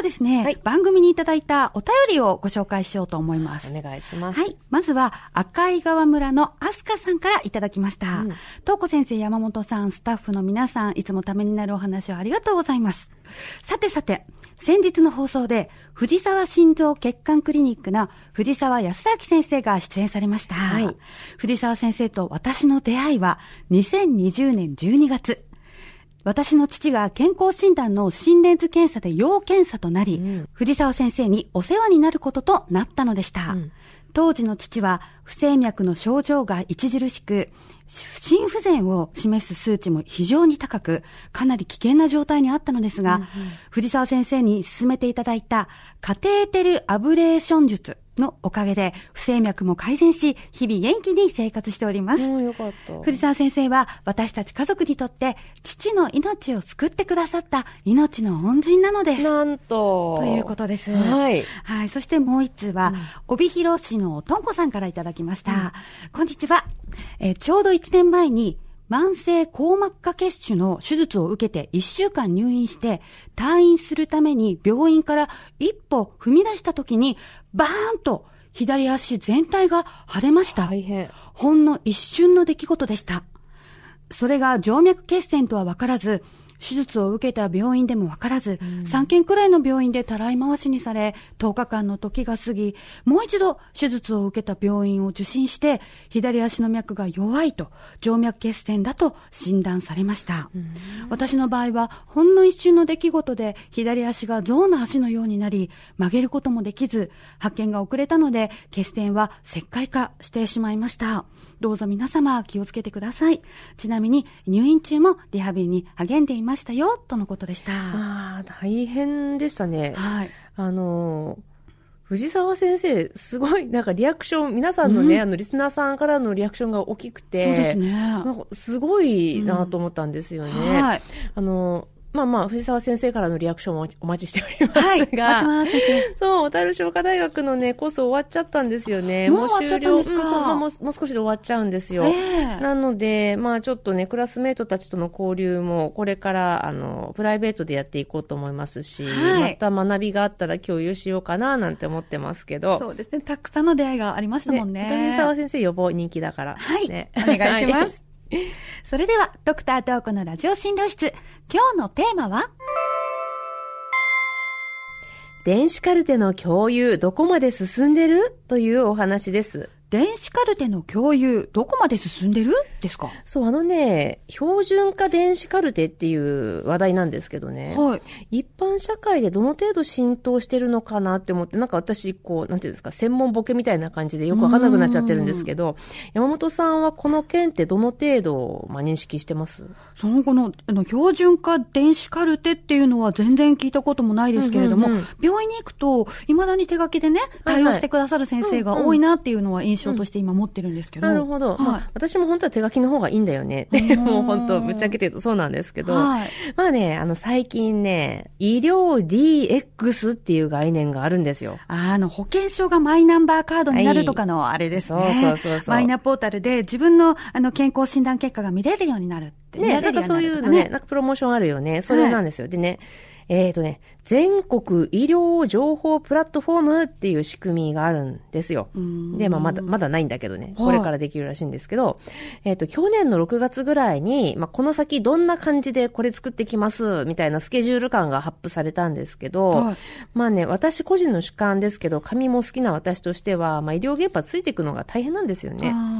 はですね、はい、番組にいただいたお便りをご紹介しようと思います。お願いします。はい。まずは、赤井川村のアスカさんからいただきました。東、う、子、ん、先生、山本さん、スタッフの皆さん、いつもためになるお話をありがとうございます。さてさて、先日の放送で、藤沢心臓血管クリニックの藤沢康明先生が出演されました。はい。藤沢先生と私の出会いは、2020年12月。私の父が健康診断の心電図検査で要検査となり、うん、藤沢先生にお世話になることとなったのでした。うん、当時の父は不整脈の症状が著しく、心不全を示す数値も非常に高く、かなり危険な状態にあったのですが、うんうん、藤沢先生に勧めていただいたカテーテルアブレーション術のおかげで、不整脈も改善し、日々元気に生活しております。よかった。藤沢先生は、私たち家族にとって、父の命を救ってくださった命の恩人なのです。なんと。ということです。はい。はい。そしてもう一通は、うん、帯広市のとんこさんからいただきました。うん、こんにちは。えー、ちょうど1年前に、慢性硬膜下血腫の手術を受けて1週間入院して、退院するために病院から一歩踏み出した時に、バーンと左足全体が腫れました。大変。ほんの一瞬の出来事でした。それが静脈血栓とは分からず、手術を受けた病院でも分からず、うん、3件くらいの病院でたらい回しにされ、10日間の時が過ぎ、もう一度手術を受けた病院を受診して、左足の脈が弱いと、静脈血栓だと診断されました。うん、私の場合は、ほんの一瞬の出来事で、左足が象の足のようになり、曲げることもできず、発見が遅れたので、血栓は石灰化してしまいました。どうぞ皆様気をつけてください。ちなみに、入院中もリハビリに励んでいますましたよ、とのことでした。ああ、大変でしたね。はい。あの、藤沢先生、すごい、なんかリアクション、皆さんのね、うん、あの、リスナーさんからのリアクションが大きくて、そうですね。なんかすごいなと思ったんですよね。うん、はい。あの、まあまあ、藤沢先生からのリアクションをお待ちしておりますが、はい、そう、小樽商科大学のね、コース終わっちゃったんですよね。もう終了。うん、そう、まあ、もうもう少しで終わっちゃうんですよ。えー、なので、まあちょっとね、クラスメートたちとの交流も、これから、あの、プライベートでやっていこうと思いますし、はい、また学びがあったら共有しようかな、なんて思ってますけど。そうですね、たくさんの出会いがありましたもんね。ね藤沢先生予防人気だから、はい。ね、お願いします。それでは、ドクタートークのラジオ診療室、今日のテーマは？電子カルテの共有、どこまで進んでる？というお話です。電子カルテの共有、どこまで進んでる？ですか？そう、あのね、標準化電子カルテっていう話題なんですけどね。はい。一般社会でどの程度浸透してるのかなって思って、なんか私、こう、なんていうんですか、専門ボケみたいな感じでよくわかんなくなっちゃってるんですけど、山本さんはこの件ってどの程度、まあ、認識してます？その後の、あの、標準化電子カルテっていうのは全然聞いたこともないですけれども、うんうんうん、病院に行くと、未だに手書きでね、対応してくださる先生が多いなっていうのは印象として今持ってるんですけど。なるほど。はい、まあ、私も本当は手書きの方がいいんだよね。で、もう本当、ぶっちゃけて言うとそうなんですけど、はい、まあね、あの、最近ね、医療 DX っていう概念があるんですよ。あの、保険証がマイナンバーカードになるとかのあれですね。はい、そうそうそうそう。マイナポータルで自分のあの健康診断結果が見れるようになるって。ね、なんかそういうのね、なんかプロモーションあるよね。それなんですよ。はい、でね、えっ、ー、とね、全国医療情報プラットフォームっていう仕組みがあるんですよ。で、まあ、まだ、まだないんだけどね、これからできるらしいんですけど、えっ、ー、と、去年の6月ぐらいに、まあ、この先どんな感じでこれ作ってきます、みたいなスケジュール感が発布されたんですけど、はい、まあね、私個人の主観ですけど、紙も好きな私としては、まあ、医療現場ついていくのが大変なんですよね。っ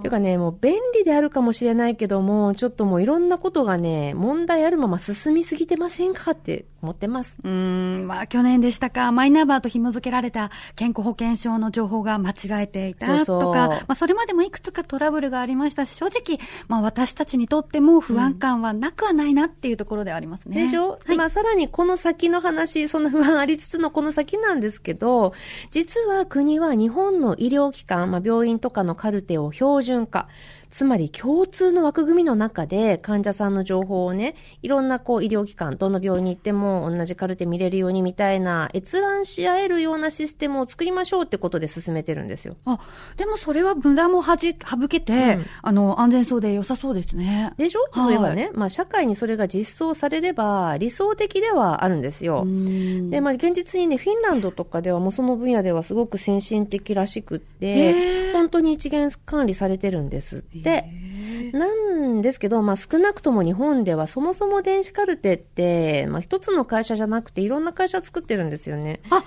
ていうかね、もう便利であるかもしれないけども、ちょっともういろんなことがね、問題あるまま進みすぎてませんかって思ってます。うん、まあ去年でしたか、マイナンバーと紐付けられた健康保険証の情報が間違えていたとか、そうそうまあそれまでもいくつかトラブルがありましたし、正直、まあ私たちにとっても不安感はなくはないなっていうところではありますね。でしょ、はい、まあさらにこの先の話、そんな不安ありつつのこの先なんですけど、実は国は日本の医療機関、まあ病院とかのカルテを標準化、つまり共通の枠組みの中で患者さんの情報をね、いろんなこう医療機関、どの病院に行っても同じカルテ見れるようにみたいな閲覧し合えるようなシステムを作りましょうってことで進めてるんですよ。あ、でもそれは無駄もはじ、省けて、うん、あの、安全そうで良さそうですね。でしょ、はい、そういえばね、まあ社会にそれが実装されれば理想的ではあるんですよ。で、まあ現実にね、フィンランドとかではもうその分野ではすごく先進的らしくって、本当に一元管理されてるんですって。なんですけど、まあ少なくとも日本ではそもそも電子カルテって、まあ一つの会社じゃなくていろんな会社作ってるんですよね。あ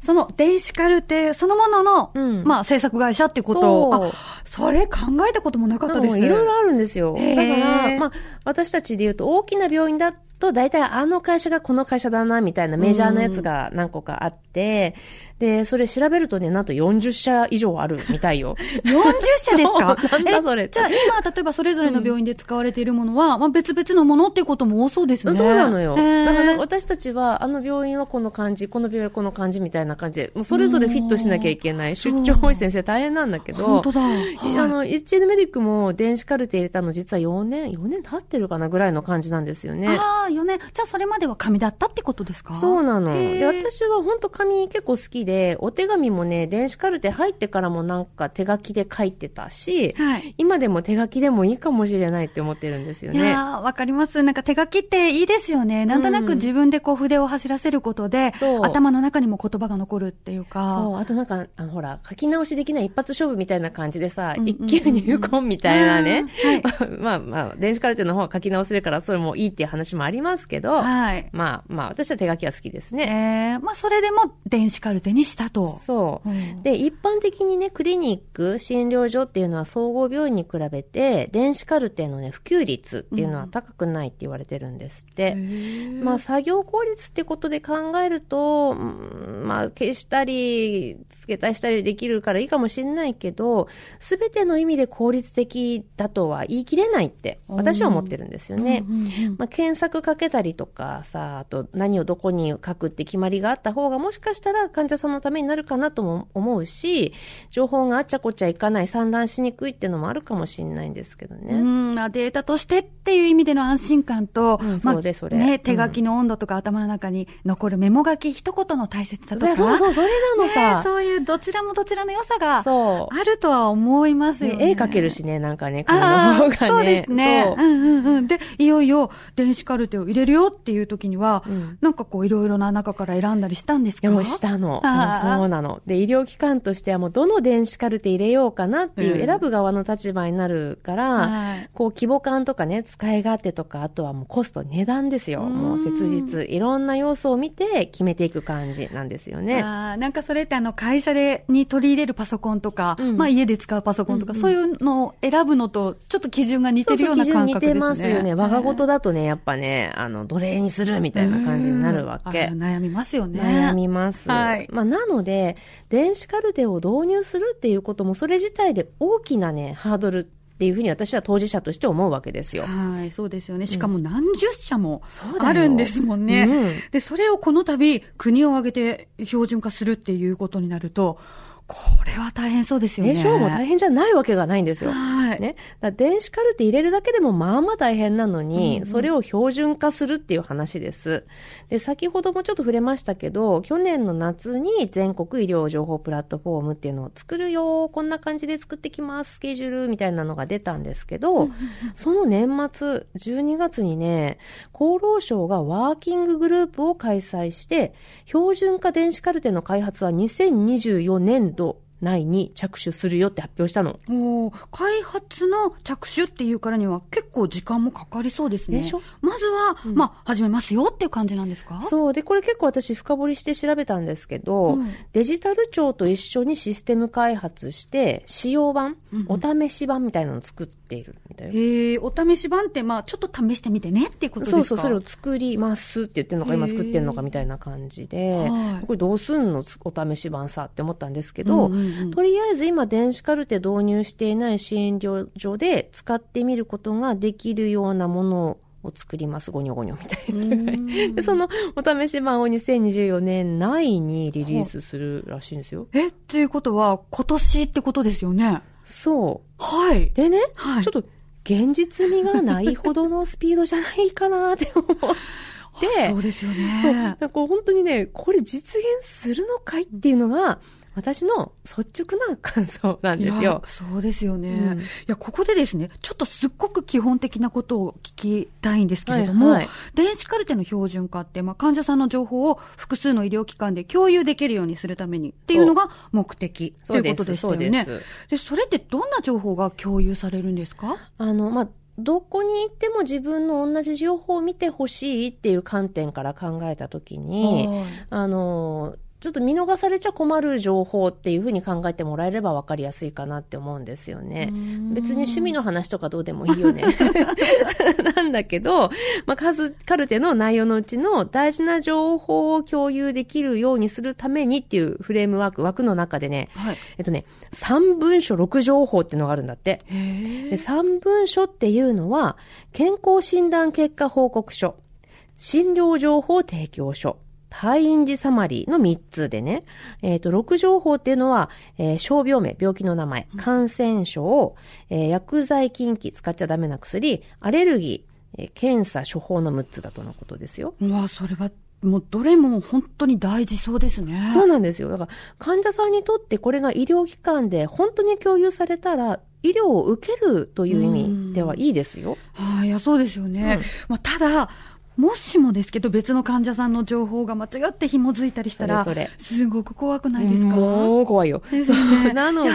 その電子カルテそのものの、うん、まあ制作会社ってことを、それ考えたこともなかったです。いろいろあるんですよ。だから、まあ私たちで言うと大きな病院だと大体あの会社がこの会社だなみたいなメジャーなやつが何個かあって、で、それ調べるとね、なんと40社以上あるみたいよ。40社ですか？なんだそれ。じゃあ今、例えばそれぞれの病院で使われているものは、うん、まあ別々のものっていうことも多そうですね。そうなのよ。だから私たちは、あの病院はこの感じ、この病院はこの感じみたいな感じで、もうそれぞれフィットしなきゃいけない。出張多い先生大変なんだけど、本当だ。はい、あの、HN メディックも電子カルテ入れたの実は4年、4年経ってるかなぐらいの感じなんですよね。ああ、4年。じゃあそれまでは紙だったってことですか？そうなの。で、私は本当紙結構好きで、お手紙もね、電子カルテ入ってからもなんか手書きで書いてたし、はい、今でも手書きでもいいかもしれないって思ってるんですよね。いやわかります。なんか手書きっていいですよね。なんとなく自分でこう筆を走らせることで、うん、頭の中にも言葉が残るっていうか。そう、あとなんか、あのほら、書き直しできない一発勝負みたいな感じでさ、うんうんうん、一級入魂みたいなね。はい、まあまあ、電子カルテの方は書き直せるからそれもいいっていう話もありますけど、はい、まあまあ、私は手書きは好きですね。えー、まあそれでも電子カルテにしたと。そう。うんで、一般的にね、クリニック、診療所っていうのは総合病院に比べて、電子カルテのね、普及率っていうのは高くないって言われてるんですって。うん、まあ、作業効率ってことで考えると、まあ、消したり、付け足したりできるからいいかもしれないけど、すべての意味で効率的だとは言い切れないって、私は思ってるんですよね。まあ、検索かけたりとかさ、あと何をどこに書くって決まりがあった方が、もしかしたら患者さんのためになるかなとも思うし、情報があっちゃこっちゃいかない、散乱しにくいっていうのもあるかもしれないんですけどね。うん、まあ、データとしてっていう意味での安心感と、うん、まあ、それそれ。ね、手書きの温度とか頭の中に残るメモ書き一言の大切さとか。そうそう、それなのさ、ね。そういうどちらもどちらの良さがあるとは思いますよね。ね絵描けるしね、なんかね、紙の方がね。そうですね。ううんうんうん。で、いよいよ電子カルテを入れるよっていう時には、うん、なんかこういろいろな中から選んだりしたんですか？もしたの。そうなの。で、医療機関としてはもうどの電子カルテ入れようかなっていう選ぶ側の立場になるから、うん、こう規模感とかね、使い勝手とか、あとはもうコスト、値段ですよ。もう切実、いろんな要素を見て決めていく感じなんですよね。あなんかそれってあの会社でに取り入れるパソコンとか、うん、まあ家で使うパソコンとか、うんうん、そういうのを選ぶのとちょっと基準が似てるような感覚ですね。そうそう似てますよね。我が事だとね、やっぱね、あの、奴隷にするみたいな感じになるわけ。悩みますよね。悩みます。はい。まあなので、電子カルテを導入するっていうことも、それ自体で大きなね、ハードルっていうふうに私は当事者として思うわけですよ。はい、そうですよね。しかも何十社もあるんですもんね。うん、で、それをこの度、国を挙げて標準化するっていうことになると、これは大変そうですよね。でしょうも大変じゃないわけがないんですよ。はい。ね。だ電子カルテ入れるだけでもまあまあ大変なのに、うんうん、それを標準化するっていう話です。で、先ほどもちょっと触れましたけど、去年の夏に全国医療情報プラットフォームっていうのを作るよ、こんな感じで作ってきます、スケジュールみたいなのが出たんですけど、その年末、12月にね、厚労省がワーキンググループを開催して、標準化電子カルテの開発は2024年度内に着手するよって発表したの。お開発の着手っていうからには結構時間もかかりそうですね。でしょ？まずは、うん、まあ、始めますよっていう感じなんですか？そう。で、これ結構私深掘りして調べたんですけど、うん、デジタル庁と一緒にシステム開発して、使用版、うんうん、お試し版みたいなのを作っているみたいな。へえ、お試し版って、まあ、ちょっと試してみてねっていうことですか？そうそう、それを作りますって言ってるのか、今作ってるのかみたいな感じで、これどうすんの？お試し版さって思ったんですけど、うんうんうん、とりあえず今電子カルテ導入していない支援療所で使ってみることができるようなものを作ります。ゴニョゴニョみたいな。で、そのお試し版を2024年内にリリースするらしいんですよ。えっていうことは今年ってことですよね？そう。はい。でね、はいちょっと現実味がないほどのスピードじゃないかなって思って。あそうですよね。なんかこう本当にね、これ実現するのかいっていうのが、私の率直な感想なんですよ。そうですよね。うんいや、ここでですね、ちょっとすっごく基本的なことを聞きたいんですけれども、はいはい電子カルテの標準化って、まあ、患者さんの情報を複数の医療機関で共有できるようにするためにっていうのが目的ということでしたよね。そうです。で、それってどんな情報が共有されるんですか？あの、まあ、どこに行っても自分の同じ情報を見てほしいっていう観点から考えたときに、はいあの、ちょっと見逃されちゃ困る情報っていうふうに考えてもらえれば分かりやすいかなって思うんですよね。別に趣味の話とかどうでもいいよね。なんだけど、まあ、カズカルテの内容のうちの大事な情報を共有できるようにするためにっていうフレームワーク、枠の中でね、はい。えっとね、3文書6情報っていうのがあるんだって。へで3文書っていうのは、健康診断結果報告書、診療情報提供書、退院時サマリーの3つでね、えっ、と、6情報っていうのは、えー傷病名、病気の名前、感染症、えー薬剤禁忌、使っちゃダメな薬、アレルギー、えー検査、処方の6つだとのことですよ。うわ、それは、もうどれも本当に大事そうですね。そうなんですよ。だから、患者さんにとってこれが医療機関で本当に共有されたら、医療を受けるという意味ではいいですよ。はい、いや、そうですよね。うんまあ、ただ、もしもですけど、別の患者さんの情報が間違って紐づいたりしたら、それすごく怖くないですか？もう怖いよ。ね。なので、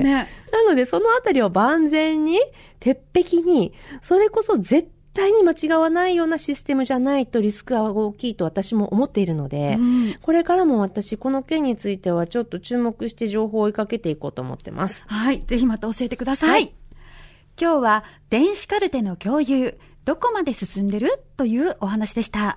ね。なのでそのあたりを万全に、鉄壁に、それこそ絶対に間違わないようなシステムじゃないとリスクは大きいと私も思っているので、うんこれからも私、この件についてはちょっと注目して情報を追いかけていこうと思ってます。はい、ぜひまた教えてください。はい今日は、電子カルテの共有、どこまで進んでる？というお話でした。